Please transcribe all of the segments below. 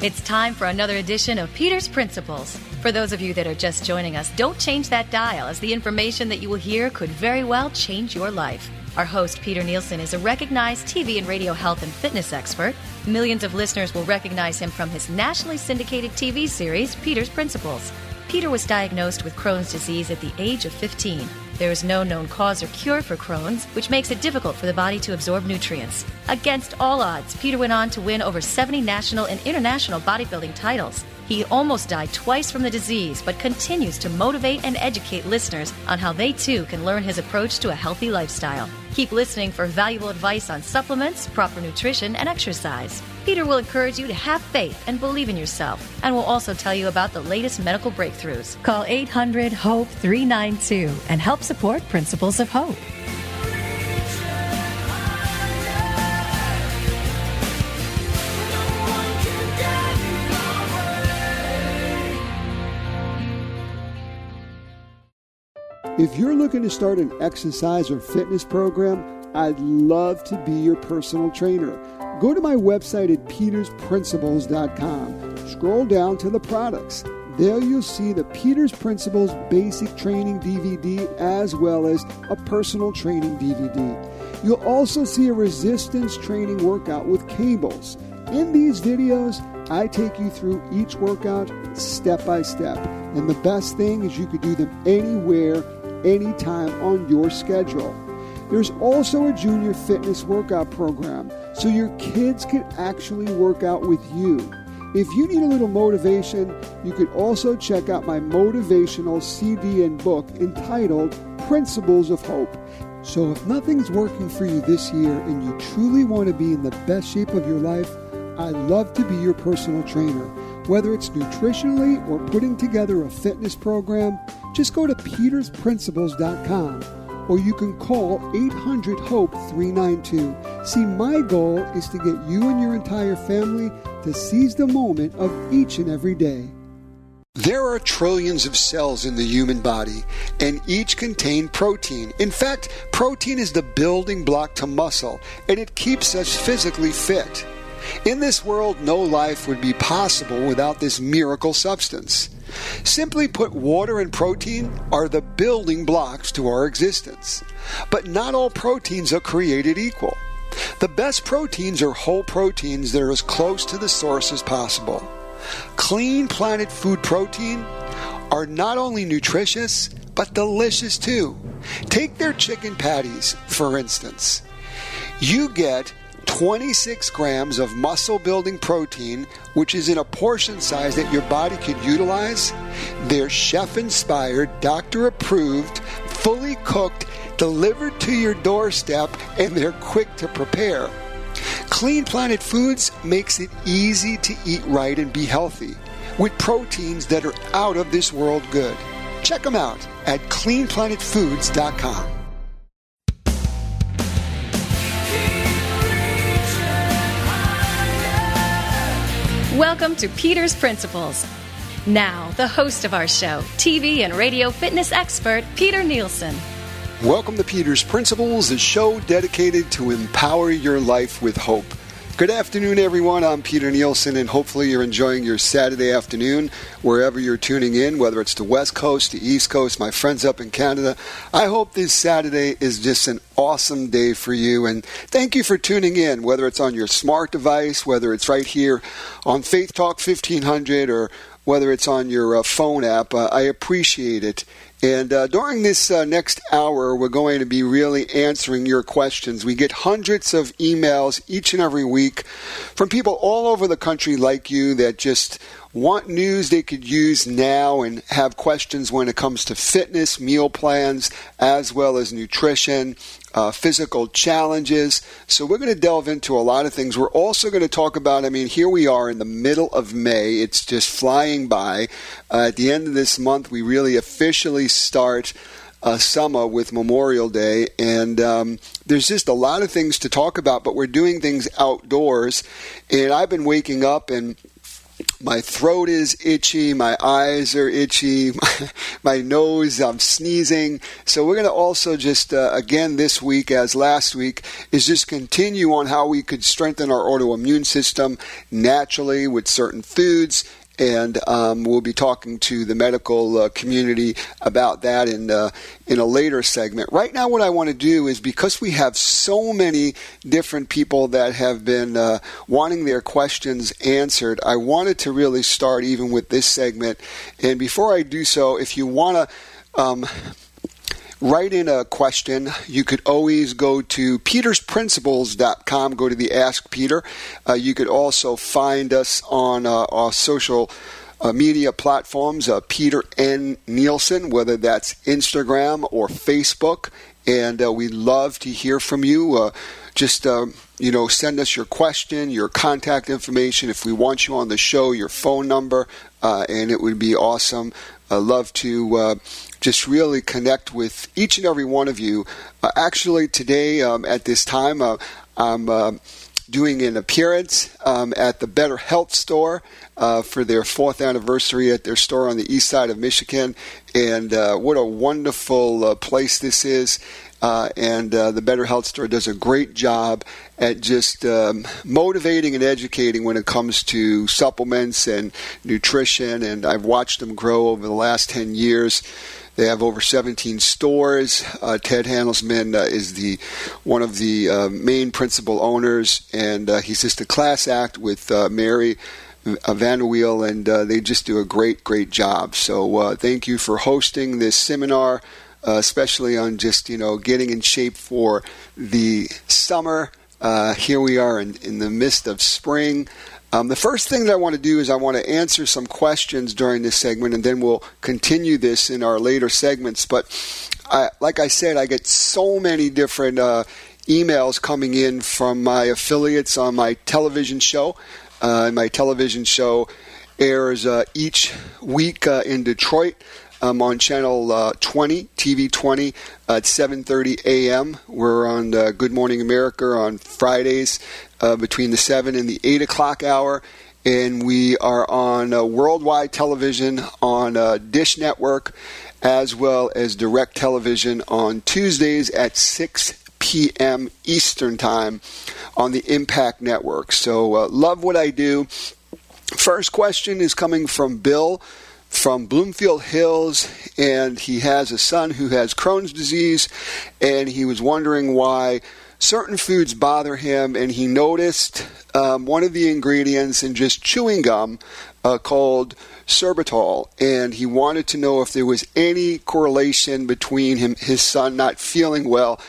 It's time for another edition of Peter's Principles. For those of you that are just joining us, don't change that dial, as the information that you will hear could very well change your life. Our host, Peter Nielsen, is a recognized TV and radio health and fitness expert. Millions of listeners will recognize him from his nationally syndicated TV series, Peter's Principles. Peter was diagnosed with Crohn's disease at the age of 15. There is no known cause or cure for Crohn's, which makes it difficult for the body to absorb nutrients. Against all odds, Peter went on to win over 70 national and international bodybuilding titles. He almost died twice from the disease, but continues to motivate and educate listeners on how they too can learn his approach to a healthy lifestyle. Keep listening for valuable advice on supplements, proper nutrition, and exercise. Peter will encourage you to have faith and believe in yourself, and will also tell you about the latest medical breakthroughs. Call 800 HOPE 392 and help support Principles of Hope. If you're looking to start an exercise or fitness program, I'd love to be your personal trainer. Go to my website at petersprinciples.com. Scroll down to the products. There you'll see the Peters Principles Basic Training DVD as well as a personal training DVD. You'll also see a resistance training workout with cables. In these videos, I take you through each workout step by step. And the best thing is you could do them anywhere anytime on your schedule. There's also a junior fitness workout program so your kids can actually work out with you. If you need a little motivation, you could also check out my motivational CD and book entitled Principles of Hope. So, if nothing's working for you this year and you truly want to be in the best shape of your life, I'd love to be your personal trainer. Whether it's nutritionally or putting together a fitness program, just go to petersprinciples.com or you can call 800 HOPE 392. See, my goal is to get you and your entire family to seize the moment of each and every day. There are trillions of cells in the human body, and each contain protein. In fact, protein is the building block to muscle, and it keeps us physically fit. In this world, no life would be possible without this miracle substance. Simply put, water and protein are the building blocks to our existence. But not all proteins are created equal. The best proteins are whole proteins that are as close to the source as possible. Clean Planet Food Protein are not only nutritious, but delicious too. Take their chicken patties, for instance. You get 26 grams of muscle building protein, which is in a portion size that your body could utilize. They're chef inspired, doctor approved, fully cooked, delivered to your doorstep, and they're quick to prepare. Clean Planet Foods makes it easy to eat right and be healthy with proteins that are out of this world good. Check them out at cleanplanetfoods.com. Welcome to Peter's Principles. Now, the host of our show, TV and radio fitness expert, Peter Nielsen. Welcome to Peter's Principles, a show dedicated to empower your life with hope. Good afternoon, everyone. I'm Peter Nielsen, and hopefully you're enjoying your Saturday afternoon wherever you're tuning in, whether it's the West Coast, the East Coast, my friends up in Canada. I hope this Saturday is just an awesome day for you, and thank you for tuning in, whether it's on your smart device, whether it's right here on Faith Talk 1500, or whether it's on your uh, phone app. Uh, I appreciate it. And uh, during this uh, next hour, we're going to be really answering your questions. We get hundreds of emails each and every week from people all over the country like you that just want news they could use now and have questions when it comes to fitness, meal plans, as well as nutrition. Uh, physical challenges. So we're going to delve into a lot of things. We're also going to talk about, I mean, here we are in the middle of May. It's just flying by. Uh, at the end of this month, we really officially start uh, summer with Memorial Day, and um, there's just a lot of things to talk about. But we're doing things outdoors, and I've been waking up and my throat is itchy, my eyes are itchy, my, nose, I'm sneezing. So we're going to also just, uh, again this week, as last week, is just continue on how we could strengthen our autoimmune system naturally with certain foods and um, we'll be talking to the medical uh, community about that in uh, in a later segment. Right now, what I want to do is because we have so many different people that have been uh, wanting their questions answered, I wanted to really start even with this segment. And before I do so, if you want to um, write in a question, you could always go to petersprinciples.com, go to the Ask Peter. Uh, you could also find us on uh, our social uh, media platforms, uh, Peter N. Nielsen, whether that's Instagram or Facebook. And uh, we'd love to hear from you. Uh, just you know, send us your question, your contact information. If we want you on the show, your phone number, and it would be awesome. I love to just really connect with each and every one of you. Uh, actually, today um, at this time, uh, I'm uh, doing an appearance um, at the Better Health Store uh, for their fourth anniversary at their store on the east side of Michigan. And uh, what a wonderful uh, place this is. Uh, and uh, the Better Health Store does a great job at just um, motivating and educating when it comes to supplements and nutrition. And I've watched them grow over the last 10 years. They have over 17 stores. Uh, Ted Handelsman uh, is the one of the uh, main principal owners, and uh, he's just a class act with uh, Mary uh, Vanderweel, and they just do a great, great job. So thank you for hosting this seminar, especially on just you know getting in shape for the summer. here we are in, in the midst of spring. Um, the first thing that I want to do is I want to answer some questions during this segment, and then we'll continue this in our later segments. But I, like I said, I get so many different uh, emails coming in from my affiliates on my television show. Uh, my television show airs uh, each week uh, in Detroit. I'm on channel uh, 20, TV 20 at 7:30 a.m. We're on uh, Good Morning America on Fridays uh, between the 7 and the 8 o'clock hour. And we are on uh, worldwide television on uh, Dish Network as well as direct television on Tuesdays at 6 p.m. Eastern Time on the Impact Network. So, love what I do. First question is coming from Bill from Bloomfield Hills, and he has a son who has Crohn's disease, and he was wondering why certain foods bother him, and he noticed um, one of the ingredients in just chewing gum uh, called sorbitol, and he wanted to know if there was any correlation between him, his son not feeling well.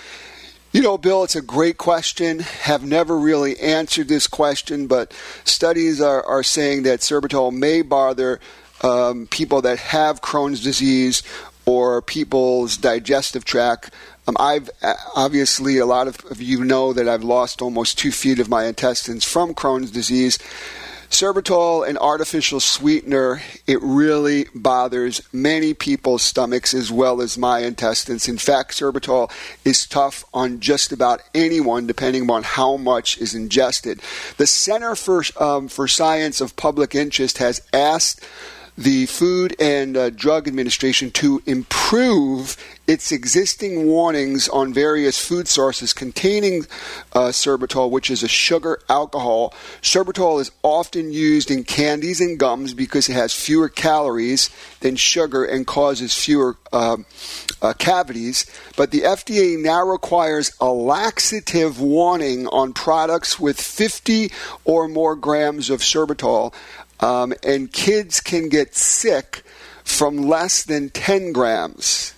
You know, Bill, it's a great question. Have never really answered this question, but studies are, are saying that sorbitol may bother um, people that have Crohn's disease or people's digestive tract. Um, I've uh, obviously a lot of you know that I've lost almost two feet of my intestines from Crohn's disease. Sorbitol, an artificial sweetener, it really bothers many people's stomachs as well as my intestines. In fact, sorbitol is tough on just about anyone, depending on how much is ingested. The Center for um, for Science of Public Interest has asked the Food and uh, Drug Administration to improve its existing warnings on various food sources containing uh, sorbitol, which is a sugar alcohol. Sorbitol is often used in candies and gums because it has fewer calories than sugar and causes fewer uh, uh, cavities. But the FDA now requires a laxative warning on products with 50 or more grams of sorbitol um, and kids can get sick from less than 10 grams.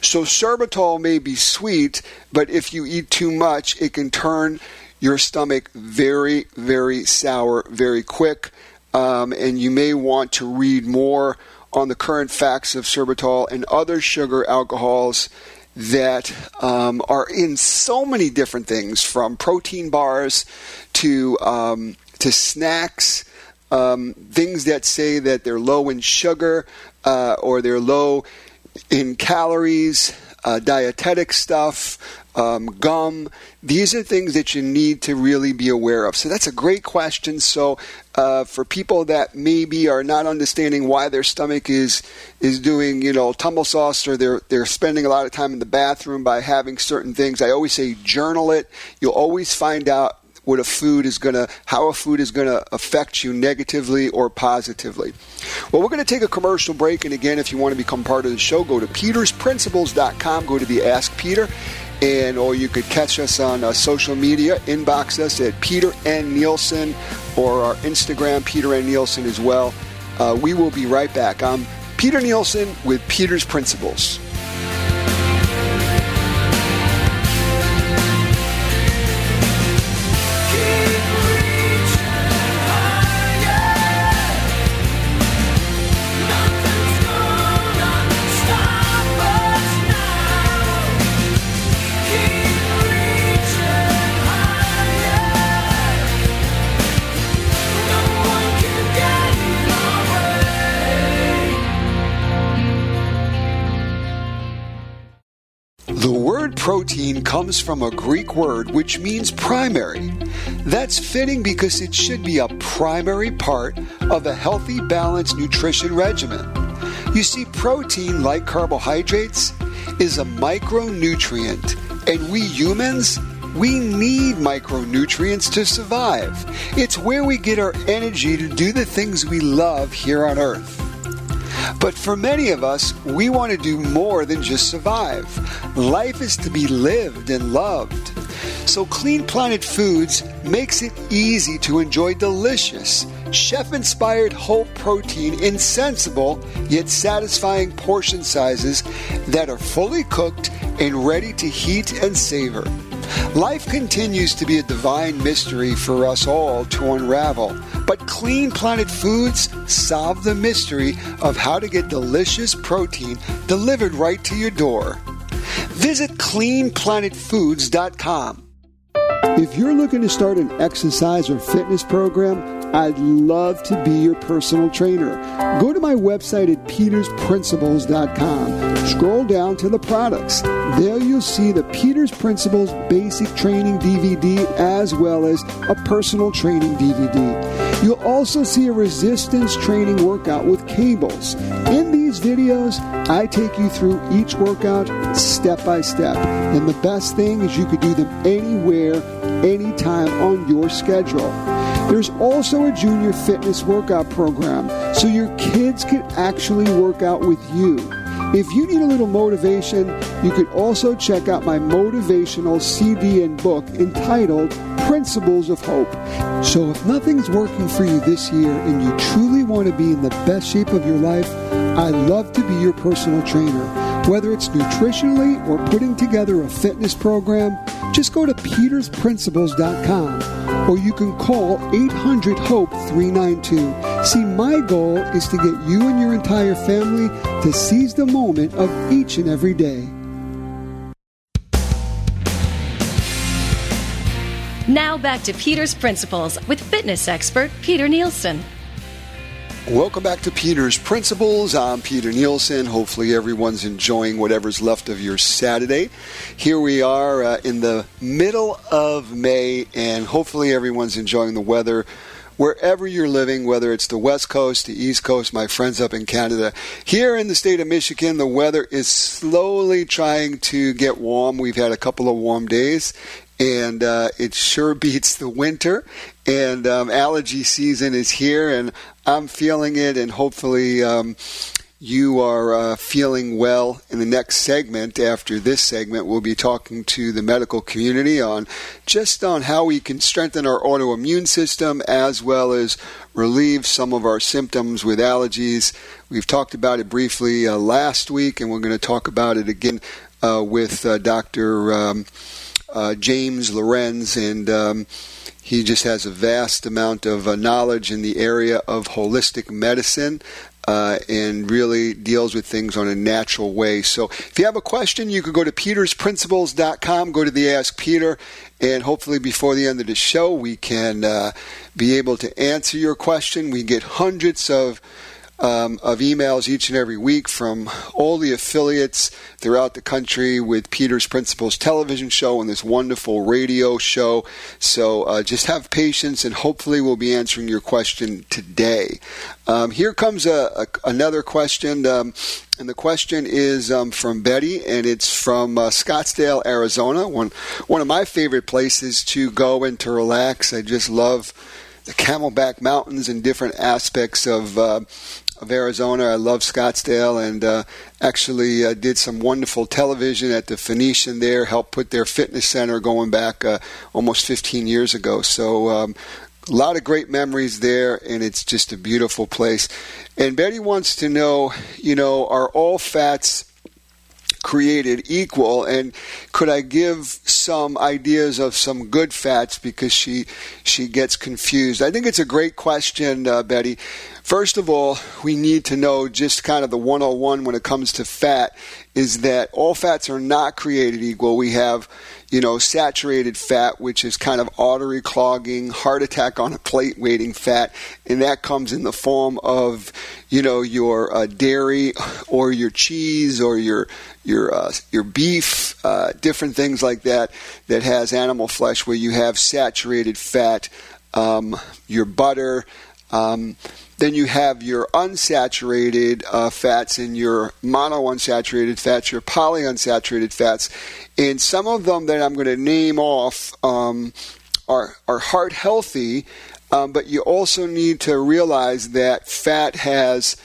So sorbitol may be sweet, but if you eat too much, it can turn your stomach very, very sour very quick. Um, and you may want to read more on the current facts of sorbitol and other sugar alcohols that um, are in so many different things, from protein bars to um, to snacks, um, things that say that they're low in sugar uh, or they're low in calories, uh, dietetic stuff, um, gum. These are things that you need to really be aware of. So that's a great question. So uh, for people that maybe are not understanding why their stomach is is doing you know tumble sauce or they're they're spending a lot of time in the bathroom by having certain things, I always say journal it. You'll always find out what a food is going to how a food is going to affect you negatively or positively. Well, we're going to take a commercial break and again if you want to become part of the show go to petersprinciples.com go to the ask Peter and or you could catch us on uh, social media. Inbox us at Peter N Nielsen or our Instagram Peter N Nielsen as well. Uh, we will be right back. I'm Peter Nielsen with Peter's Principles. Protein comes from a Greek word which means primary. That's fitting because it should be a primary part of a healthy, balanced nutrition regimen. You see, protein, like carbohydrates, is a micronutrient, and we humans, we need micronutrients to survive. It's where we get our energy to do the things we love here on Earth. But for many of us, we want to do more than just survive. Life is to be lived and loved. So Clean Planet Foods makes it easy to enjoy delicious, chef inspired whole protein in sensible yet satisfying portion sizes that are fully cooked and ready to heat and savor. Life continues to be a divine mystery for us all to unravel, but Clean Planet Foods solve the mystery of how to get delicious protein delivered right to your door. Visit cleanplanetfoods.com. If you're looking to start an exercise or fitness program, I'd love to be your personal trainer. Go to my website at petersprinciples.com. Scroll down to the products. There you'll see the Peters Principles Basic Training DVD as well as a personal training DVD. You'll also see a resistance training workout with cables. In these videos, I take you through each workout step by step. And the best thing is you could do them anywhere, anytime on your schedule. There's also a junior fitness workout program so your kids can actually work out with you. If you need a little motivation, you could also check out my motivational CD and book entitled Principles of Hope. So, if nothing's working for you this year and you truly want to be in the best shape of your life, I'd love to be your personal trainer. Whether it's nutritionally or putting together a fitness program, just go to petersprinciples.com or you can call 800 HOPE 392. See, my goal is to get you and your entire family to seize the moment of each and every day. Now back to Peter's Principles with fitness expert Peter Nielsen. Welcome back to Peter's Principles. I'm Peter Nielsen. Hopefully, everyone's enjoying whatever's left of your Saturday. Here we are uh, in the middle of May, and hopefully, everyone's enjoying the weather wherever you're living, whether it's the West Coast, the East Coast, my friends up in Canada. Here in the state of Michigan, the weather is slowly trying to get warm. We've had a couple of warm days, and uh, it sure beats the winter. And um, allergy season is here, and I'm feeling it, and hopefully um, you are uh, feeling well. In the next segment, after this segment, we'll be talking to the medical community on just on how we can strengthen our autoimmune system as well as relieve some of our symptoms with allergies. We've talked about it briefly uh, last week, and we're going to talk about it again uh, with uh, Dr. Um, uh, James Lorenz and. He just has a vast amount of uh, knowledge in the area of holistic medicine. uh, and really deals with things on a natural way. So if you have a question, you can go to petersprinciples.com, go to the Ask Peter, and hopefully before the end of the show, we can uh, be able to answer your question. We get hundreds of um, of emails each and every week from all the affiliates throughout the country with Peter's Principles television show and this wonderful radio show. So uh, just have patience, and hopefully, we'll be answering your question today. Um, here comes a, a, another question. Um, and the question is um, from Betty, and it's from uh, Scottsdale, Arizona. One one of my favorite places to go and to relax. I just love the Camelback Mountains and different aspects of uh, of Arizona. I love Scottsdale and uh, actually uh, did some wonderful television at the Phoenician there, helped put their fitness center going back uh, almost 15 years ago. So um, a lot of great memories there, and it's just a beautiful place. And Betty wants to know, you know, are all fats created equal and could I give some ideas of some good fats because she she gets confused. I think it's a great question, uh, Betty. First of all, we need to know just kind of the 101 when it comes to fat is that all fats are not created equal. We have you know, saturated fat, which is kind of artery clogging, heart attack on a plate waiting fat, and that comes in the form of, you know, your uh, dairy or your cheese or your your uh, your beef, uh, different things like that that has animal flesh where you have saturated fat, um, your butter. Um, then you have your unsaturated uh, fats and your monounsaturated fats, your polyunsaturated fats, and some of them that I'm going to name off um, are are heart healthy, um, but you also need to realize that fat has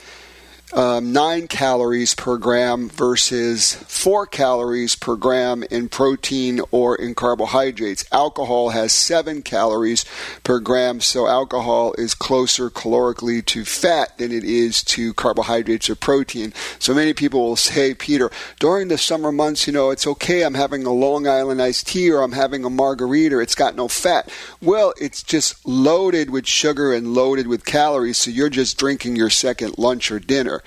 um, 9 calories per gram versus 4 calories per gram in protein or in carbohydrates. Alcohol has 7 calories per gram, so alcohol is closer calorically to fat than it is to carbohydrates or protein. So many people will say, Peter, during the summer months, you know, it's okay, I'm having a Long Island iced tea or I'm having a margarita, it's got no fat. Well, it's just loaded with sugar and loaded with calories, so you're just drinking your second lunch or dinner.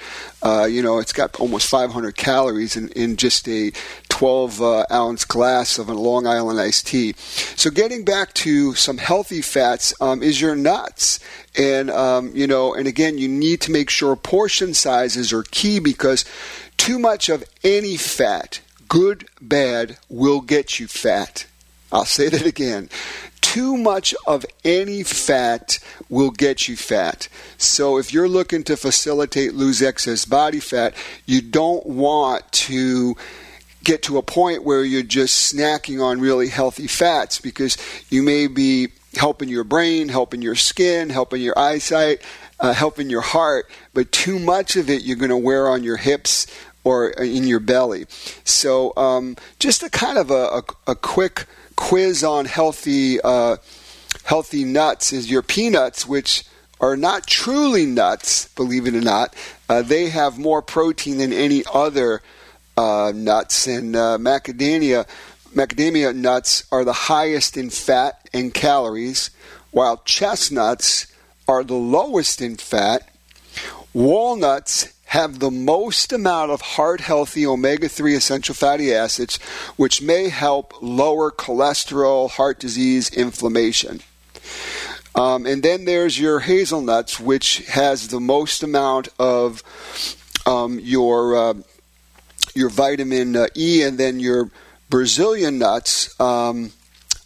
Uh, you know, it's got almost 500 calories in, in just a 12 uh, ounce glass of a Long Island iced tea. So, getting back to some healthy fats um, is your nuts. And, um, you know, and again, you need to make sure portion sizes are key because too much of any fat, good, bad, will get you fat. I'll say that again too much of any fat will get you fat. So if you're looking to facilitate lose excess body fat, you don't want to get to a point where you're just snacking on really healthy fats because you may be helping your brain, helping your skin, helping your eyesight, uh, helping your heart, but too much of it you're going to wear on your hips or in your belly. So, um, just a kind of a, a, a quick quiz on healthy uh, healthy nuts is your peanuts, which are not truly nuts, believe it or not. Uh, they have more protein than any other uh, nuts, and uh, macadamia macadamia nuts are the highest in fat and calories, while chestnuts are the lowest in fat. Walnuts have the most amount of heart healthy omega 3 essential fatty acids, which may help lower cholesterol, heart disease, inflammation. Um, and then there's your hazelnuts, which has the most amount of um, your uh, your vitamin uh, E, and then your Brazilian nuts um,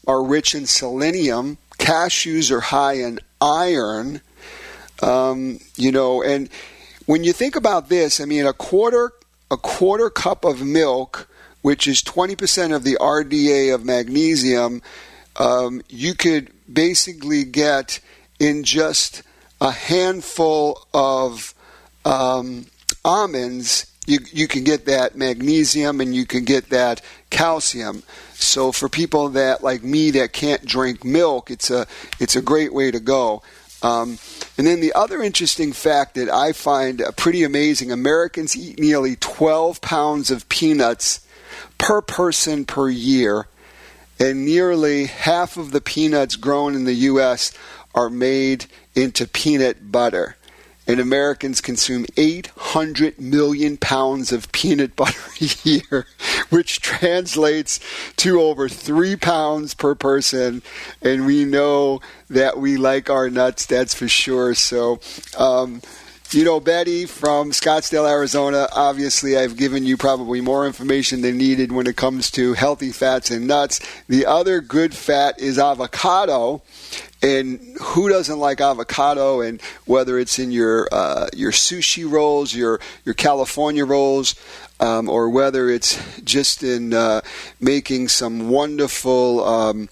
are rich in selenium. Cashews are high in iron. Um, you know, and when you think about this, I mean, a quarter a quarter cup of milk, which is 20% of the RDA of magnesium, um, you could basically get in just a handful of um, almonds. You, you can get that magnesium and you can get that calcium. So for people that like me that can't drink milk, it's a it's a great way to go. Um, and then the other interesting fact that I find pretty amazing Americans eat nearly 12 pounds of peanuts per person per year, and nearly half of the peanuts grown in the U.S. are made into peanut butter. And Americans consume 800 million pounds of peanut butter a year, which translates to over three pounds per person. And we know that we like our nuts, that's for sure. So, um, you know, Betty from Scottsdale, Arizona, obviously I've given you probably more information than needed when it comes to healthy fats and nuts. The other good fat is avocado. And who doesn't like avocado? And whether it's in your uh, your sushi rolls, your your California rolls, um, or whether it's just in uh, making some wonderful, um,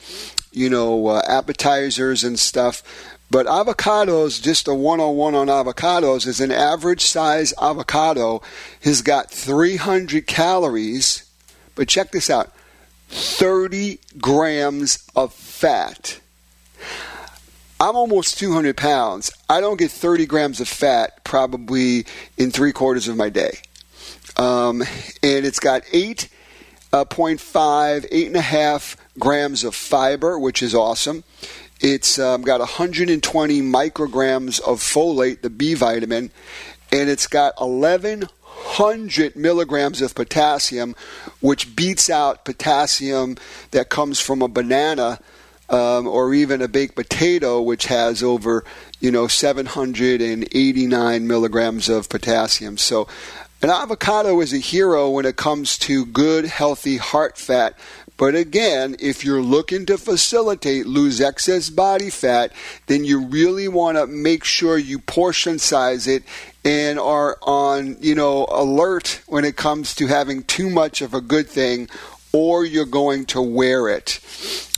you know, uh, appetizers and stuff. But avocados, just a 101 on avocados, is an average size avocado has got 300 calories. But check this out 30 grams of fat. I'm almost 200 pounds. I don't get 30 grams of fat probably in three quarters of my day. Um, and it's got 8.5, uh, 8.5 grams of fiber, which is awesome. It's um, got 120 micrograms of folate, the B vitamin, and it's got 1100 milligrams of potassium, which beats out potassium that comes from a banana um, or even a baked potato, which has over you know 789 milligrams of potassium. So an avocado is a hero when it comes to good, healthy heart fat. But again, if you're looking to facilitate lose excess body fat, then you really want to make sure you portion size it and are on, you know, alert when it comes to having too much of a good thing or you're going to wear it.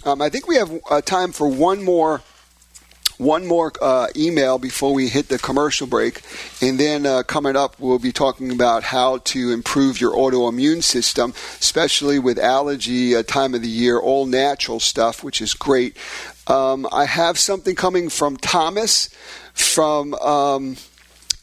Um, I think we have uh, time for one more one more uh, email before we hit the commercial break. And then uh, coming up, we'll be talking about how to improve your autoimmune system, especially with allergy uh, time of the year, all natural stuff, which is great. Um, I have something coming from Thomas from um,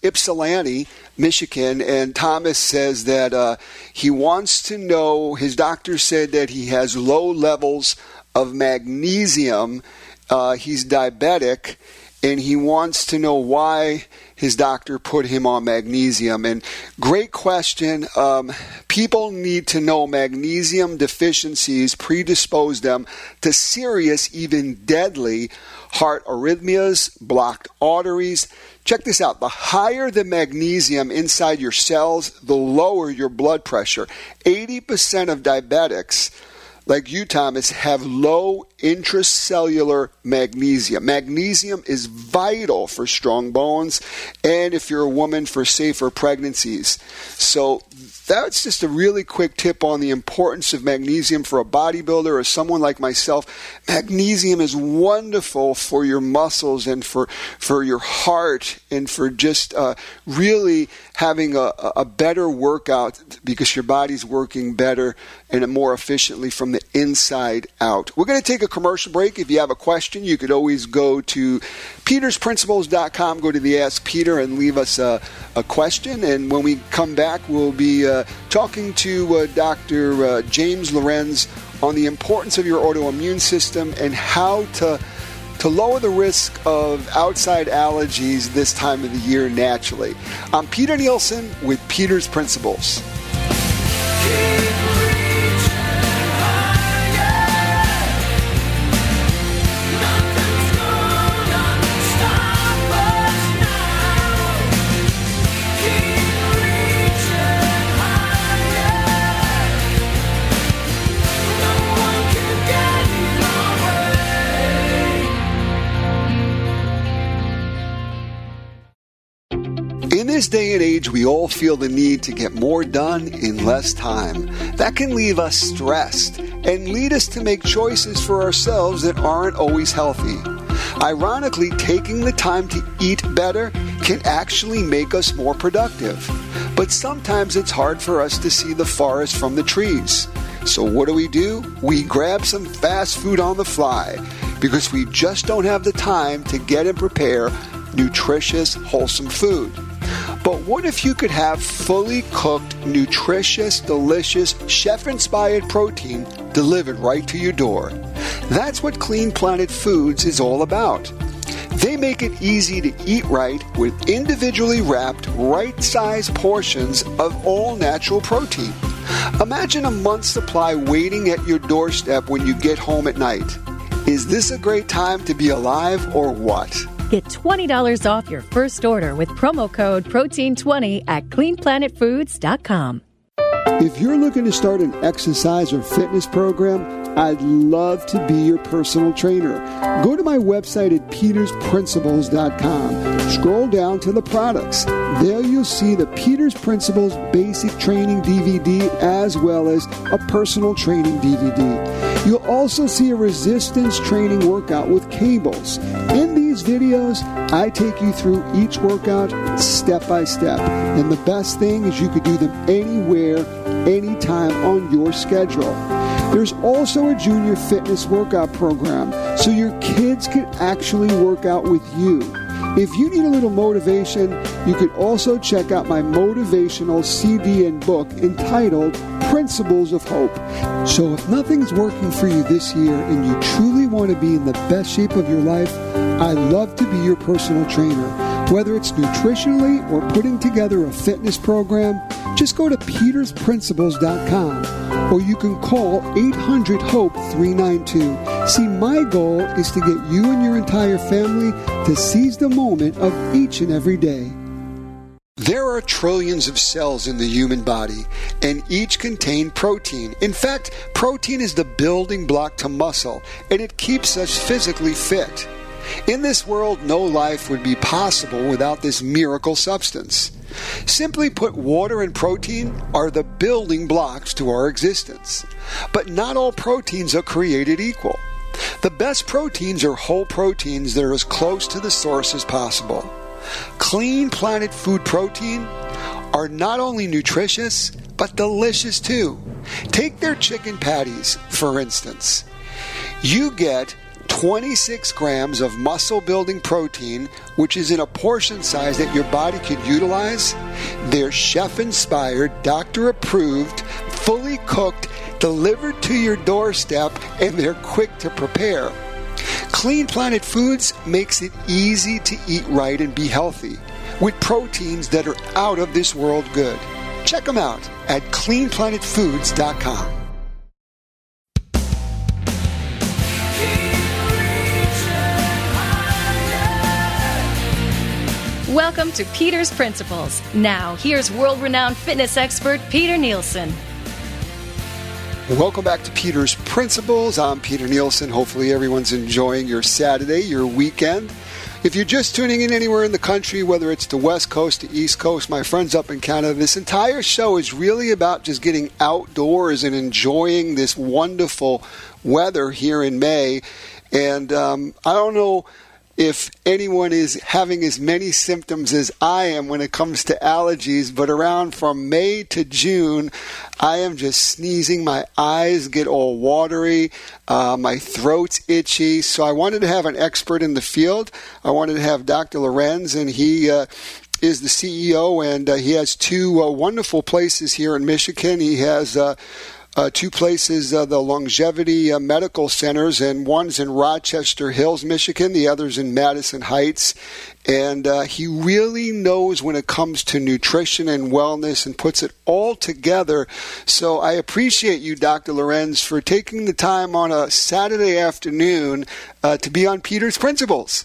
Ypsilanti. Michigan, and Thomas says that uh, he wants to know. His doctor said that he has low levels of magnesium. Uh, he's diabetic, and he wants to know why his doctor put him on magnesium. And great question. Um, people need to know magnesium deficiencies predispose them to serious, even deadly heart arrhythmias, blocked arteries. Check this out. The higher the magnesium inside your cells, the lower your blood pressure. 80% of diabetics like you, Thomas, have low intracellular magnesium. Magnesium is vital for strong bones and if you're a woman for safer pregnancies. So that's just a really quick tip on the importance of magnesium for a bodybuilder or someone like myself. Magnesium is wonderful for your muscles and for, for your heart and for just uh, really having a, a better workout because your body's working better and more efficiently from the inside out. We're going to take a commercial break. If you have a question, you could always go to petersprinciples.com, go to the Ask Peter, and leave us a, a question. And when we come back, we'll be uh, talking to uh, Dr. Uh, James Lorenz on the importance of your autoimmune system and how to to lower the risk of outside allergies this time of the year naturally. I'm Peter Nielsen with Peter's Principles. Day and age, we all feel the need to get more done in less time. That can leave us stressed and lead us to make choices for ourselves that aren't always healthy. Ironically, taking the time to eat better can actually make us more productive. But sometimes it's hard for us to see the forest from the trees. So, what do we do? We grab some fast food on the fly because we just don't have the time to get and prepare nutritious, wholesome food. But what if you could have fully cooked, nutritious, delicious, chef inspired protein delivered right to your door? That's what Clean Planet Foods is all about. They make it easy to eat right with individually wrapped, right sized portions of all natural protein. Imagine a month's supply waiting at your doorstep when you get home at night. Is this a great time to be alive or what? Get $20 off your first order with promo code Protein20 at cleanplanetfoods.com. If you're looking to start an exercise or fitness program, I'd love to be your personal trainer. Go to my website at petersprinciples.com. Scroll down to the products. There you'll see the Peters Principles Basic Training DVD as well as a personal training DVD. You'll also see a resistance training workout with cables. In these videos, I take you through each workout step by step. And the best thing is you could do them anywhere, anytime on your schedule. There's also a junior fitness workout program so your kids can actually work out with you. If you need a little motivation, you could also check out my motivational CD and book entitled Principles of Hope. So if nothing's working for you this year and you truly want to be in the best shape of your life, I'd love to be your personal trainer. Whether it's nutritionally or putting together a fitness program, just go to petersprinciples.com or you can call 800 HOPE 392. See, my goal is to get you and your entire family to seize the moment of each and every day. There are trillions of cells in the human body, and each contain protein. In fact, protein is the building block to muscle, and it keeps us physically fit. In this world, no life would be possible without this miracle substance. Simply put, water and protein are the building blocks to our existence. But not all proteins are created equal. The best proteins are whole proteins that are as close to the source as possible. Clean Planet Food Protein are not only nutritious, but delicious too. Take their chicken patties, for instance. You get 26 grams of muscle building protein, which is in a portion size that your body could utilize. They're chef inspired, doctor approved, fully cooked, delivered to your doorstep, and they're quick to prepare. Clean Planet Foods makes it easy to eat right and be healthy with proteins that are out of this world good. Check them out at cleanplanetfoods.com. Welcome to Peter's Principles. Now, here's world renowned fitness expert Peter Nielsen. Welcome back to Peter's Principles. I'm Peter Nielsen. Hopefully, everyone's enjoying your Saturday, your weekend. If you're just tuning in anywhere in the country, whether it's the West Coast, the East Coast, my friends up in Canada, this entire show is really about just getting outdoors and enjoying this wonderful weather here in May. And um, I don't know if anyone is having as many symptoms as I am when it comes to allergies, but around from May to June, I am just sneezing. My eyes get all watery. Uh, my throat's itchy. So I wanted to have an expert in the field. I wanted to have Dr. Lorenz, and he. Uh, is the CEO, and uh, he has two uh, wonderful places here in Michigan. He has uh, two places, uh, the longevity uh, medical centers, and one's in Rochester Hills, Michigan, the other's in Madison Heights. And uh, he really knows when it comes to nutrition and wellness and puts it all together. So I appreciate you, Dr. Lorenz, for taking the time on a Saturday afternoon uh, to be on Peter's Principles.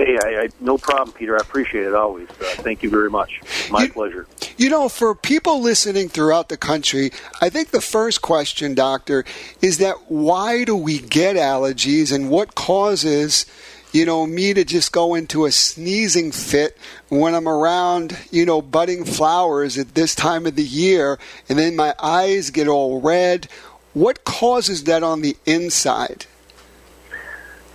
Hey, I, I, no problem, Peter. I appreciate it always. Uh, thank you very much. My you, pleasure. You know, for people listening throughout the country, I think the first question, doctor, is that why do we get allergies and what causes you know, me to just go into a sneezing fit when I'm around, you know, budding flowers at this time of the year, and then my eyes get all red. What causes that on the inside?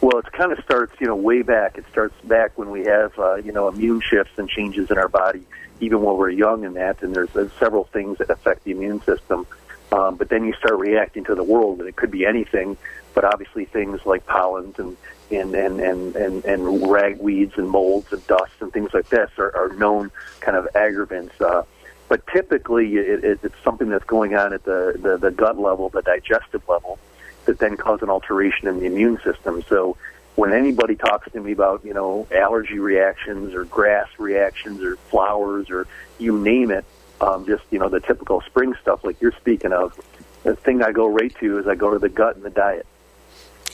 Well, it kind of starts, you know, way back. It starts back when we have, uh, you know, immune shifts and changes in our body, even when we're young and that. And there's, there's several things that affect the immune system. Um, but then you start reacting to the world, and it could be anything, but obviously things like pollens and and and and and, and ragweeds and molds and dust and things like this are, are known kind of aggravants. Uh, but typically, it, it, it's something that's going on at the, the the gut level, the digestive level that then cause an alteration in the immune system. So when anybody talks to me about you know allergy reactions or grass reactions or flowers or you name it, um, just you know the typical spring stuff like you're speaking of, the thing I go right to is I go to the gut and the diet.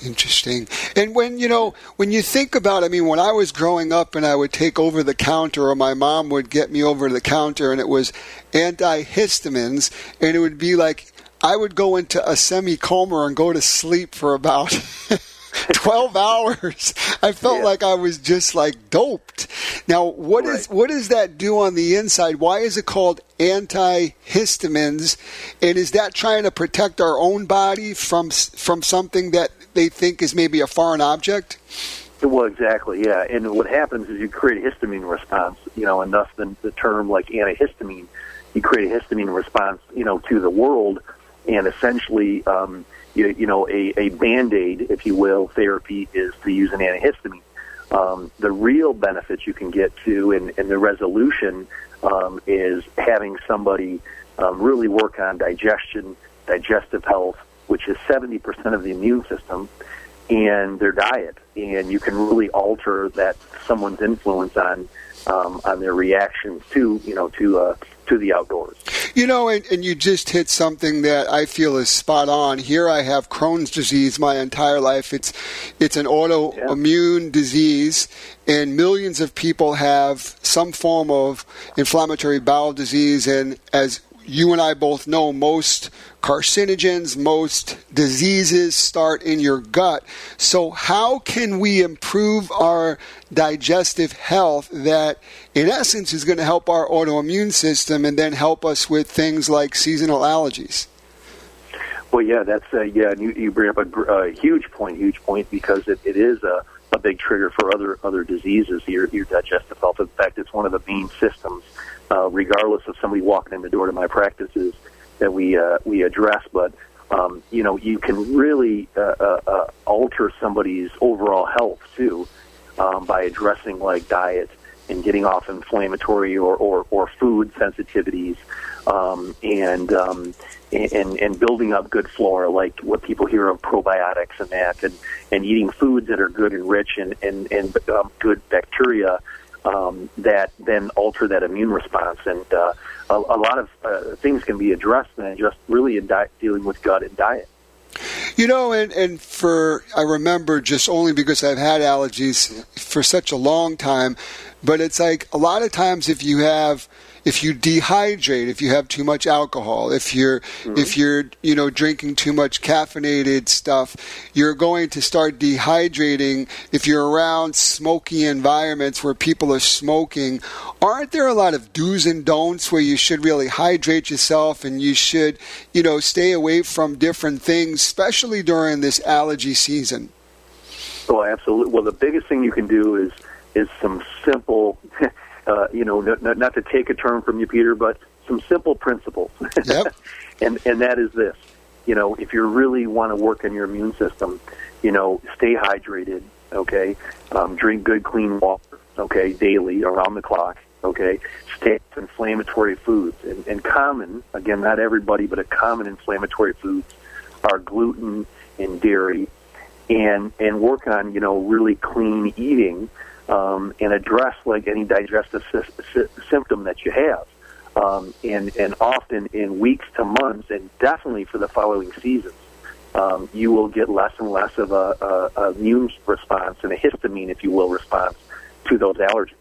Interesting. And when you know when you think about, I mean, when I was growing up and I would take over the counter, or my mom would get me over the counter, and it was antihistamines, and it would be like I would go into a semi coma and go to sleep for about 12 hours. I felt yeah. like I was just like doped. Now, what right. is what does that do on the inside? Why is it called antihistamines? And is that trying to protect our own body from from something that they think is maybe a foreign object? Well, exactly, yeah. And what happens is you create a histamine response, you know, and thus the, the term like antihistamine, you create a histamine response, you know, to the world, and essentially um, – you, you know, a, a band-aid, if you will, therapy is to use an antihistamine. Um, the real benefits you can get to in, in the resolution um, is having somebody um, really work on digestion, digestive health, which is 70% of the immune system, and their diet. And you can really alter that someone's influence on um, on their reactions to you know to uh, to the outdoors. You know, and, and, you just hit something that I feel is spot on. Here, I have Crohn's disease my entire life. It's it's an autoimmune yeah. disease, and millions of people have some form of inflammatory bowel disease. And as you and I both know most carcinogens, most diseases start in your gut. So, how can we improve our digestive health that, in essence, is going to help our autoimmune system and then help us with things like seasonal allergies? Well, yeah, that's uh, yeah. You, you bring up a, a huge point, huge point because it, it is a, a big trigger for other other diseases. Your your digestive health. In fact, it's one of the main systems uh, regardless of somebody walking in the door to my practices that we uh, we address. But um, you know, you can really uh, uh, uh, alter somebody's overall health too um, by addressing like diet and getting off inflammatory or or, or food sensitivities, um, and um, and and building up good flora, like what people hear of probiotics and that, and and eating foods that are good and rich and and and um, good bacteria um, that then alter that immune response. And uh, a, a lot of uh, things can be addressed then just really in di- dealing with gut and diet. You know, and, and for, I remember just only because I've had allergies for such a long time, but it's like a lot of times if you have if you dehydrate, if you have too much alcohol, if you're mm-hmm. if you're you know drinking too much caffeinated stuff, you're going to start dehydrating. If you're around smoky environments where people are smoking, aren't there a lot of do's and don'ts where you should really hydrate yourself and you should you know stay away from different things, especially during this allergy season? Oh, absolutely. Well, the biggest thing you can do is is some simple uh, you know, not, not to take a term from you, Peter, but some simple principles. Yep. and and that is this. You know, if you really want to work on your immune system, you know, stay hydrated. Okay, um, drink good, clean water. Okay, daily, around the clock. Okay, stay inflammatory foods and, and common. Again, not everybody, but a common inflammatory foods are gluten and dairy, and and work on you know really clean eating um, and address like any digestive sy- sy- symptom that you have. Um, and, and often in weeks to months, and definitely for the following seasons, um, you will get less and less of a, a, a immune response and a histamine, if you will, response to those allergens.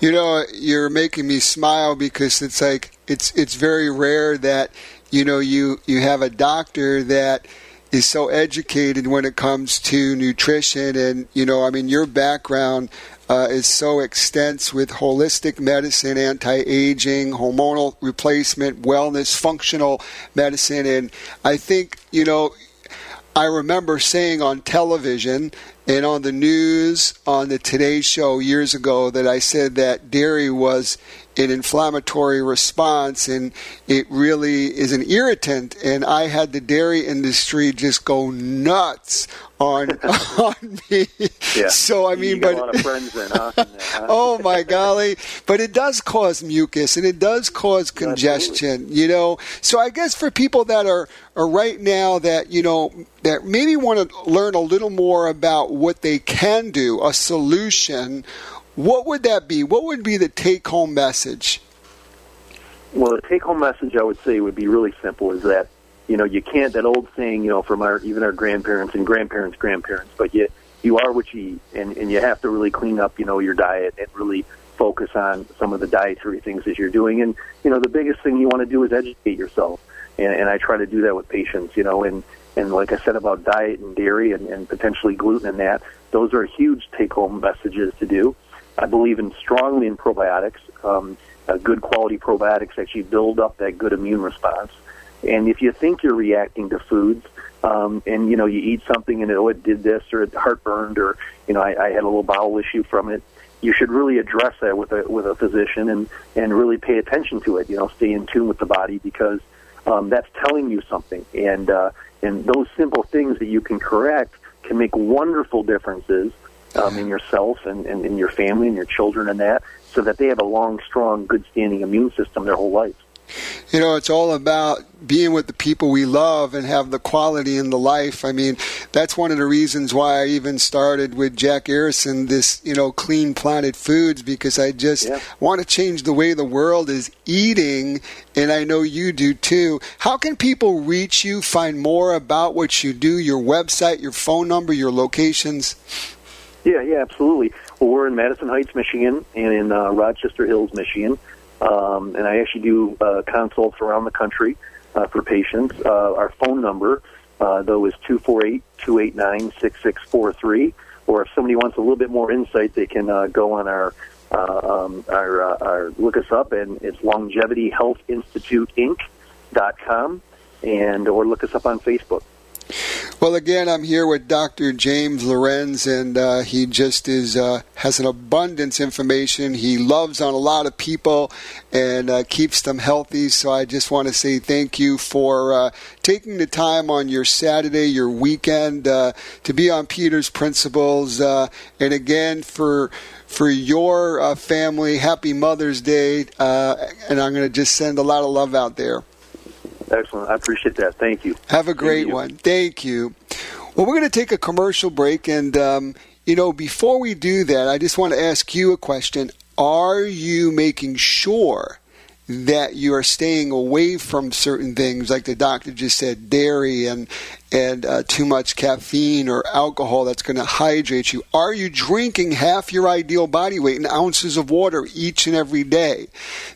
You know, you're making me smile because it's like it's it's very rare that you know you you have a doctor that is so educated when it comes to nutrition and you know i mean your background uh, is so extensive with holistic medicine anti-aging hormonal replacement wellness functional medicine. And i think you know i remember saying on television and on the news on the today show years ago that i said that dairy was an inflammatory response and it really is an irritant and I had the dairy industry just go nuts on on me. Yeah. So I mean, but a lot of friends then, huh? oh my golly! But it does cause mucus and it does cause congestion. You know, so I guess for people that are are right now that you know that maybe want to learn a little more about what they can do, a solution. What would that be? What would be the take home message? Well, the take home message I would say would be really simple: is that you know you can't that old saying you know from our even our grandparents and grandparents' grandparents, but you you are what you eat, and and you have to really clean up you know your diet and really focus on some of the dietary things that you're doing. And you know the biggest thing you want to do is educate yourself, and, and I try to do that with patients. You know, and and like I said about diet and dairy and, and potentially gluten and that, those are huge take home messages to do. I believe in strongly in probiotics. Um, uh, good quality probiotics actually build up that good immune response. And if you think you're reacting to foods, um, and you know you eat something and it, oh it did this or it heartburned or you know I, I had a little bowel issue from it, you should really address that with a with a physician and and really pay attention to it. You know, stay in tune with the body because um, that's telling you something. And uh, and those simple things that you can correct can make wonderful differences um, in yourself and, and in your family and your children and that, so that they have a long, strong, good standing immune system their whole life. You know, it's all about being with the people we love and have the quality in the life. I mean, that's one of the reasons why I even started with Jack Aronson, this, you know, Clean Planet Foods, because I just yeah. want to change the way the world is eating, and I know you do too. How can people reach you, find more about what you do, your website, your phone number, your locations? Yeah, yeah, absolutely. Well, we're in Madison Heights, Michigan, and in uh, Rochester Hills, Michigan. Um, and I actually do uh, consults around the country uh, for patients. Uh, our phone number, uh, though, is 248 289 6643. Or if somebody wants a little bit more insight, they can uh, go on our uh, um, our, uh, our look us up, and it's Longevity Health Institute Inc. dot com, and or look us up on Facebook. Well, again, I'm here with Dr. James Lorenz, and uh, he just is uh, has an abundance information. He loves on a lot of people and uh, keeps them healthy. So I just want to say thank you for uh, taking the time on your Saturday, your weekend, uh, to be on Peter's Principles, uh, and again for for your family. Happy Mother's Day, and I'm going to just send a lot of love out there. Excellent. I appreciate that. Thank you. Have a great Thank one. Thank you. Well, we're going to take a commercial break. And, um, you know, before we do that, I just want to ask you a question. Are you making sure that you are staying away from certain things, like the doctor just said, dairy and and uh, too much caffeine or alcohol that's going to hydrate you? Are you drinking half your ideal body weight in ounces of water each and every day?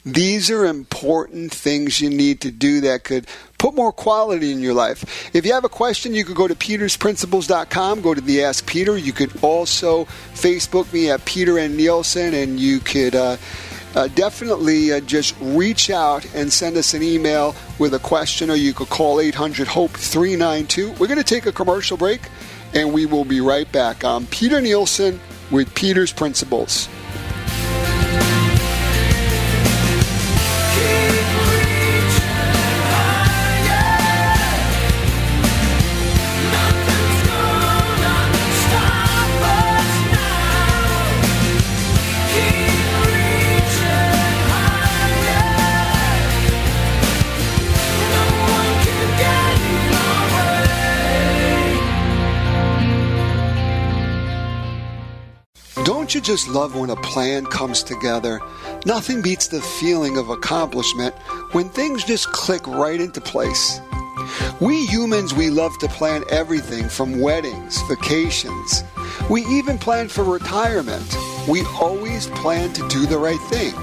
These are important things you need to do that could put more quality in your life. If you have a question, you could go to petersprinciples.com, go to the Ask Peter. You could also Facebook me at Peter N. Nielsen, and you could. Uh, uh, definitely uh, just reach out and send us an email with a question, or you could call 800 HOPE 392. We're going to take a commercial break, and we will be right back. I'm Peter Nielsen with Peter's Principles. Just love when a plan comes together? Nothing beats the feeling of accomplishment when things just click right into place. We humans, we love to plan everything from weddings, vacations. We even plan for retirement. We always plan to do the right thing.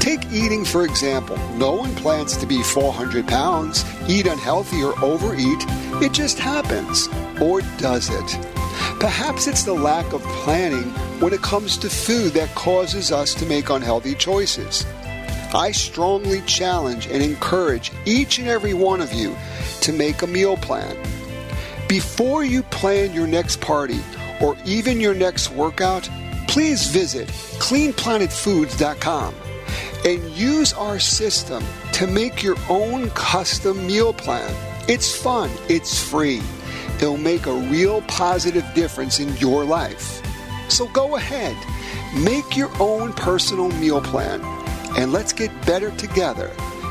Take eating, for example. No one plans to be 400 pounds, eat unhealthy, or overeat. It just happens. Or does it? Perhaps it's the lack of planning when it comes to food that causes us to make unhealthy choices. I strongly challenge and encourage each and every one of you to make a meal plan. Before you plan your next party or even your next workout, please visit cleanplanetfoods.com and use our system to make your own custom meal plan. It's fun, it's free it'll make a real positive difference in your life. So go ahead, make your own personal meal plan, and let's get better together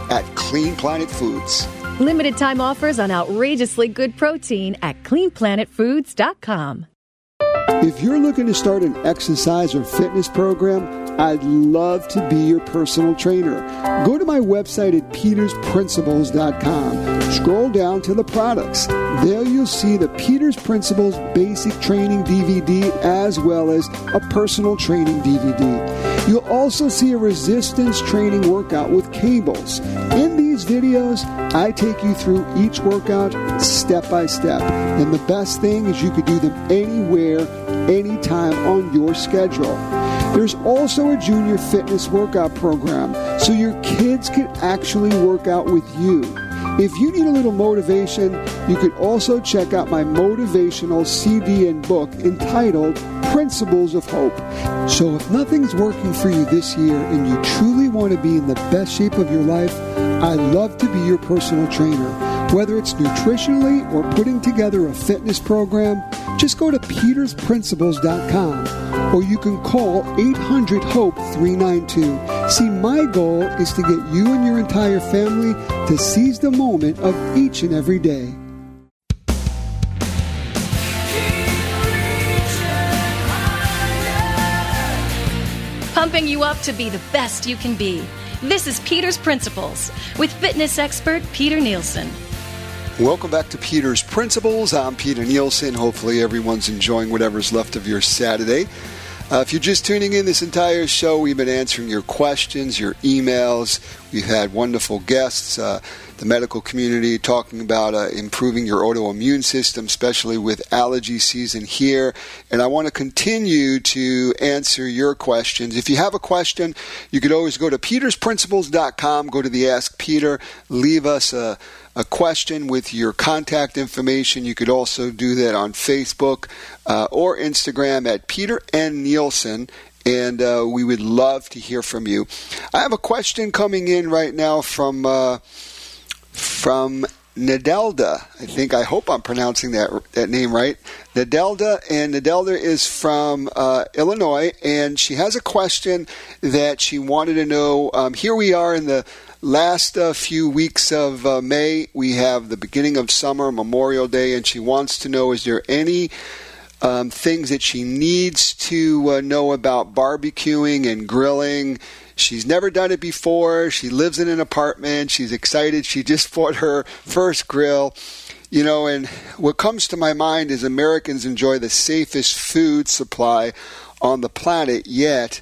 at Clean Planet Foods. Limited time offers on outrageously good protein at cleanplanetfoods.com. If you're looking to start an exercise or fitness program, I'd love to be your personal trainer. Go to my website at petersprinciples.com. Scroll down to the products. There you'll see the Peters Principles Basic Training DVD as well as a personal training DVD. You'll also see a resistance training workout with cables. In these videos, I take you through each workout step by step. And the best thing is you could do them anywhere, anytime on your schedule. There's also a junior fitness workout program so your kids can actually work out with you. If you need a little motivation, you could also check out my motivational CD and book entitled Principles of Hope. So if nothing's working for you this year and you truly want to be in the best shape of your life, I'd love to be your personal trainer. Whether it's nutritionally or putting together a fitness program, just go to petersprinciples.com or you can call 800 HOPE 392. See, my goal is to get you and your entire family to seize the moment of each and every day. Pumping you up to be the best you can be. This is Peter's Principles with fitness expert Peter Nielsen. Welcome back to Peter's Principles. I'm Peter Nielsen. Hopefully, everyone's enjoying whatever's left of your Saturday. Uh, if you're just tuning in this entire show, we've been answering your questions, your emails. We've had wonderful guests, uh, the medical community, talking about uh, improving your autoimmune system, especially with allergy season here. And I want to continue to answer your questions. If you have a question, you could always go to petersprinciples.com, go to the Ask Peter, leave us a a question with your contact information. You could also do that on Facebook uh, or Instagram at Peter N. Nielsen. And uh, we would love to hear from you. I have a question coming in right now from uh, from Nadelda. I think I hope I'm pronouncing that that name right. Nadelda, and Nadelda is from uh, Illinois, and she has a question that she wanted to know. Um, here we are in the last uh, few weeks of uh, May, we have the beginning of summer, Memorial Day, and she wants to know is there any um, things that she needs to uh, know about barbecuing and grilling? She's never done it before. She lives in an apartment. She's excited. She just bought her first grill. You know, and what comes to my mind is Americans enjoy the safest food supply on the planet, yet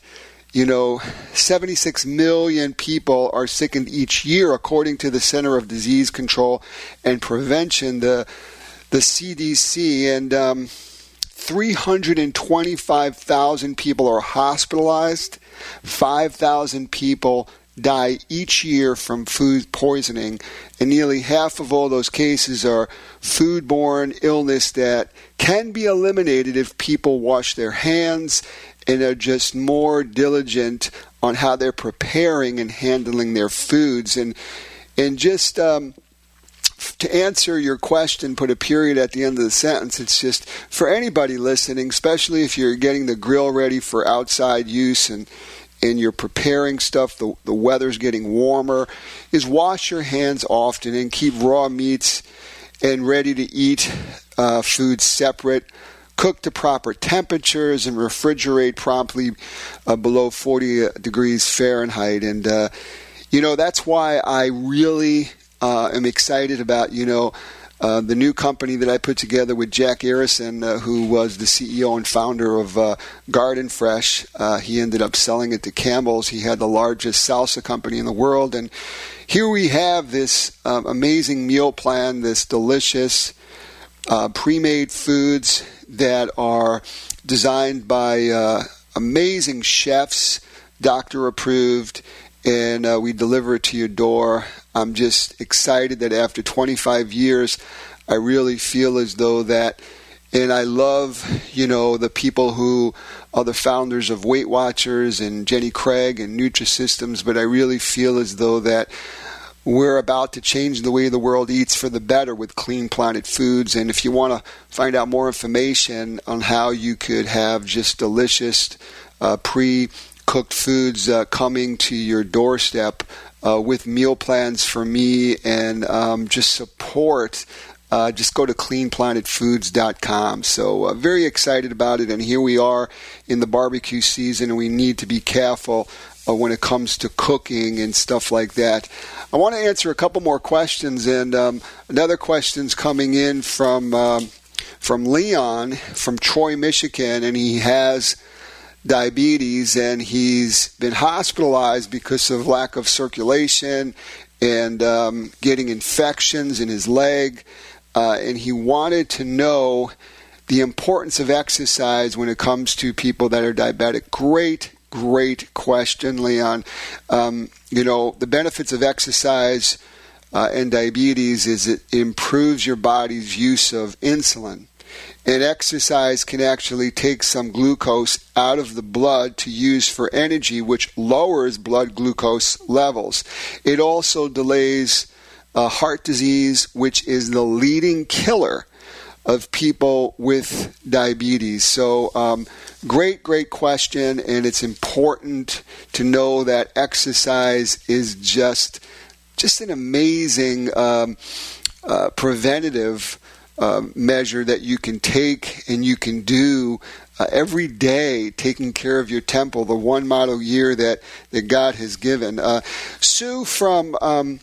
you know, 76 million people are sickened each year, according to the Center of Disease Control and Prevention, the the CDC, and um, 325,000 people are hospitalized. 5,000 people die each year from food poisoning, and nearly half of all those cases are foodborne illness that can be eliminated if people wash their hands and are just more diligent on how they're preparing and handling their foods and and just um, to answer your question, put a period at the end of the sentence. It's just for anybody listening, especially if you're getting the grill ready for outside use and and you're preparing stuff, the, the weather's getting warmer, is wash your hands often and keep raw meats and ready to eat uh, foods separate cook to proper temperatures and refrigerate promptly uh, below 40 degrees Fahrenheit. And, uh, you know, that's why I really uh, am excited about, you know, uh, the new company that I put together with Jack Aronson, uh, who was the CEO and founder of uh, Garden Fresh. Uh, he ended up selling it to Campbell's. He had the largest salsa company in the world. And here we have this um, amazing meal plan, this delicious uh, pre made foods that are designed by uh, amazing chefs, doctor approved, and uh, we deliver it to your door. I'm just excited that after 25 years, I really feel as though that, and I love, you know, the people who are the founders of Weight Watchers and Jenny Craig and Nutrisystems, but I really feel as though that we're about to change the way the world eats for the better with Clean Planet Foods. And if you want to find out more information on how you could have just delicious uh, pre cooked foods uh, coming to your doorstep uh, with meal plans for me and um, just support. Uh, just go to cleanplanetfoods.com. So, uh, very excited about it. And here we are in the barbecue season, and we need to be careful when it comes to cooking and stuff like that. I want to answer a couple more questions, and um, another question's coming in from um, from Leon from Troy, Michigan, and he has diabetes and he's been hospitalized because of lack of circulation and um, getting infections in his leg, uh, and he wanted to know the importance of exercise when it comes to people that are diabetic. Great great question, Leon. Um, you know, the benefits of exercise uh, and diabetes is it improves your body's use of insulin. And exercise can actually take some glucose out of the blood to use for energy, which lowers blood glucose levels. It also delays uh, heart disease, which is the leading killer of people with diabetes. So, um, great, great question, and it's important to know that exercise is just just an amazing um, uh, preventative uh, measure that you can take and you can do uh, every day, taking care of your temple, the one model year that that God has given. Uh, Sue from um,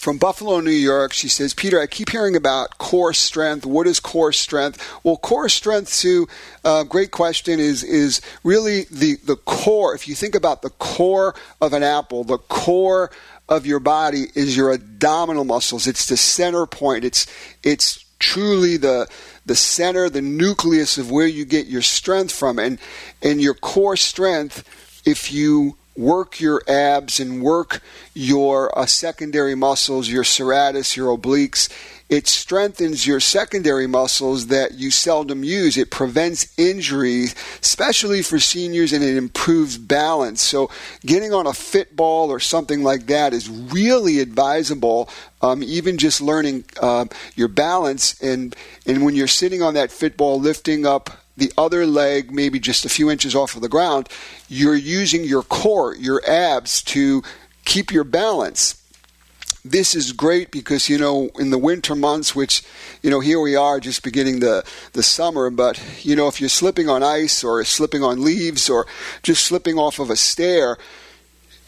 from Buffalo, New York. She says, Peter, I keep hearing about core strength. What is core strength? Well, core strength, Sue, uh, great question, is, is really the, the core. If you think about the core of an apple, the core of your body is your abdominal muscles. It's the center point. It's, it's truly the, the center, the nucleus of where you get your strength from. And, and your core strength, if you work your abs and work your uh, secondary muscles, your serratus, your obliques. It strengthens your secondary muscles that you seldom use. It prevents injury, especially for seniors, and it improves balance. So, getting on a fit ball or something like that is really advisable. Um, even just learning uh, your balance, and and when you're sitting on that fit ball, lifting up the other leg maybe just a few inches off of the ground, you're using your core, your abs to keep your balance. This is great because, you know, in the winter months, which, you know, here we are just beginning the, the summer, but, you know, if you're slipping on ice or slipping on leaves or just slipping off of a stair,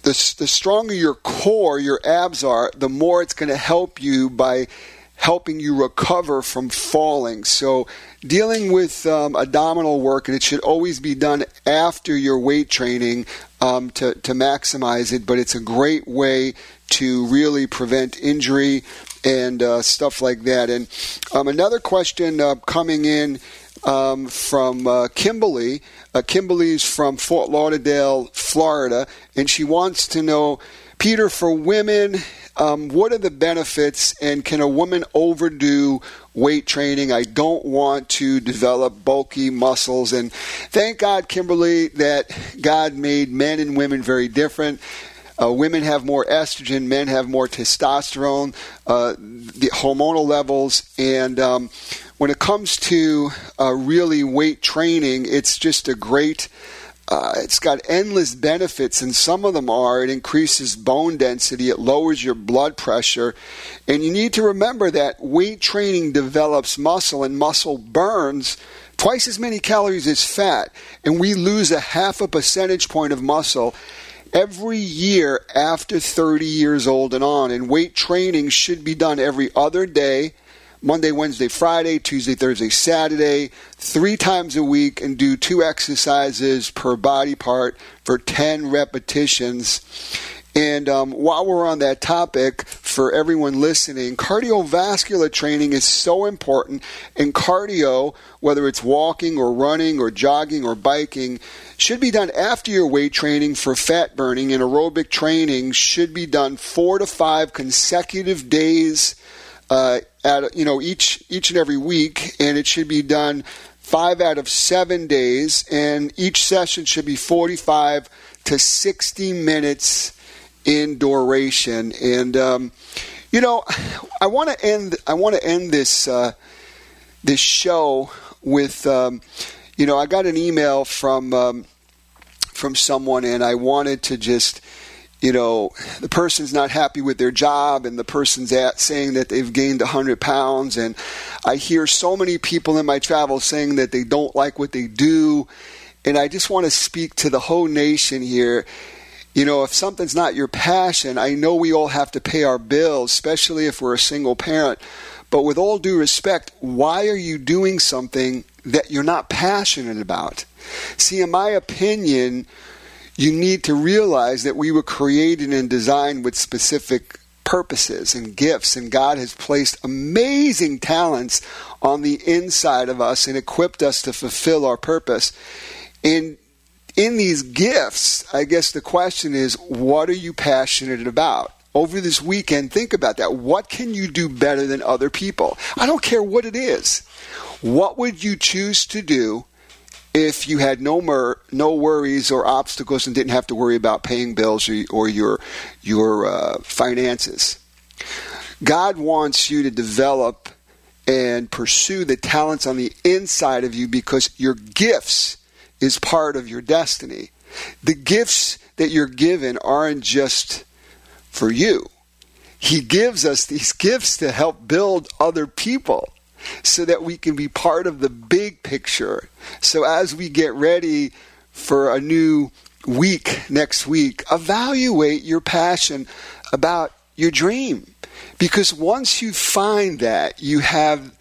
the, the stronger your core, your abs are, the more it's going to help you by helping you recover from falling. So, dealing with um, abdominal work, and it should always be done after your weight training um, to, to maximize it, but it's a great way to really prevent injury and uh, stuff like that. And um, another question uh, coming in um, from uh, Kimberly. Uh, Kimberly's from Fort Lauderdale, Florida, and she wants to know Peter, for women, um, what are the benefits, and can a woman overdo weight training? I don't want to develop bulky muscles. And thank God, Kimberly, that God made men and women very different. Uh, women have more estrogen, men have more testosterone, uh, the hormonal levels, and um, when it comes to uh, really weight training, it's just a great uh, it's got endless benefits, and some of them are it increases bone density, it lowers your blood pressure, and you need to remember that weight training develops muscle, and muscle burns twice as many calories as fat, and we lose a half a percentage point of muscle every year after 30 years old and on. And weight training should be done every other day Monday, Wednesday, Friday, Tuesday, Thursday, Saturday, three times a week, and do two exercises per body part for 10 repetitions. And um, while we're on that topic, for everyone listening, cardiovascular training is so important. And cardio, whether it's walking or running or jogging or biking, should be done after your weight training for fat burning. And aerobic training should be done four to five consecutive days uh, at you know each each and every week, and it should be done five out of seven days, and each session should be 45 to 60 minutes in duration. And um, you know, I want to end. I want to end this uh, this show with. Um, you know, I got an email from um, from someone, and I wanted to just you know, the person's not happy with their job and the person's at saying that they've gained 100 pounds. And I hear so many people in my travels saying that they don't like what they do. And I just want to speak to the whole nation here. You know, if something's not your passion, I know we all have to pay our bills, especially if we're a single parent. But with all due respect, why are you doing something that you're not passionate about? See, in my opinion, you need to realize that we were created and designed with specific purposes and gifts, and God has placed amazing talents on the inside of us and equipped us to fulfill our purpose. And in these gifts, I guess the question is what are you passionate about? Over this weekend, think about that. What can you do better than other people? I don't care what it is. What would you choose to do if you had no mer- no worries or obstacles and didn't have to worry about paying bills or, or your your uh, finances. God wants you to develop and pursue the talents on the inside of you because your gifts is part of your destiny. The gifts that you're given aren't just for you. He gives us these gifts to help build other people so that we can be part of the big picture. So as we get ready for a new week next week, evaluate your passion about your dream. Because once you find that, you have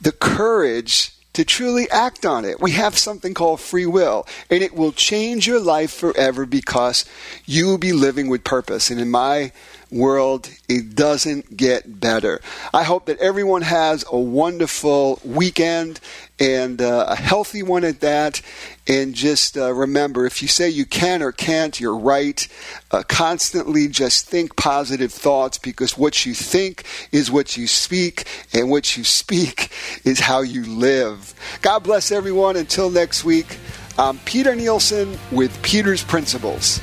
the courage to truly act on it. We have something called free will, and it will change your life forever because you will be living with purpose. And in my world, it doesn't get better. I hope that everyone has a wonderful weekend and uh, a healthy one at that. And just uh, remember if you say you can or can't, you're right. Uh, constantly just think positive thoughts because what you think is what you speak, and what you speak is how you live. God bless everyone. Until next week, I'm Peter Nielsen with Peter's Principles.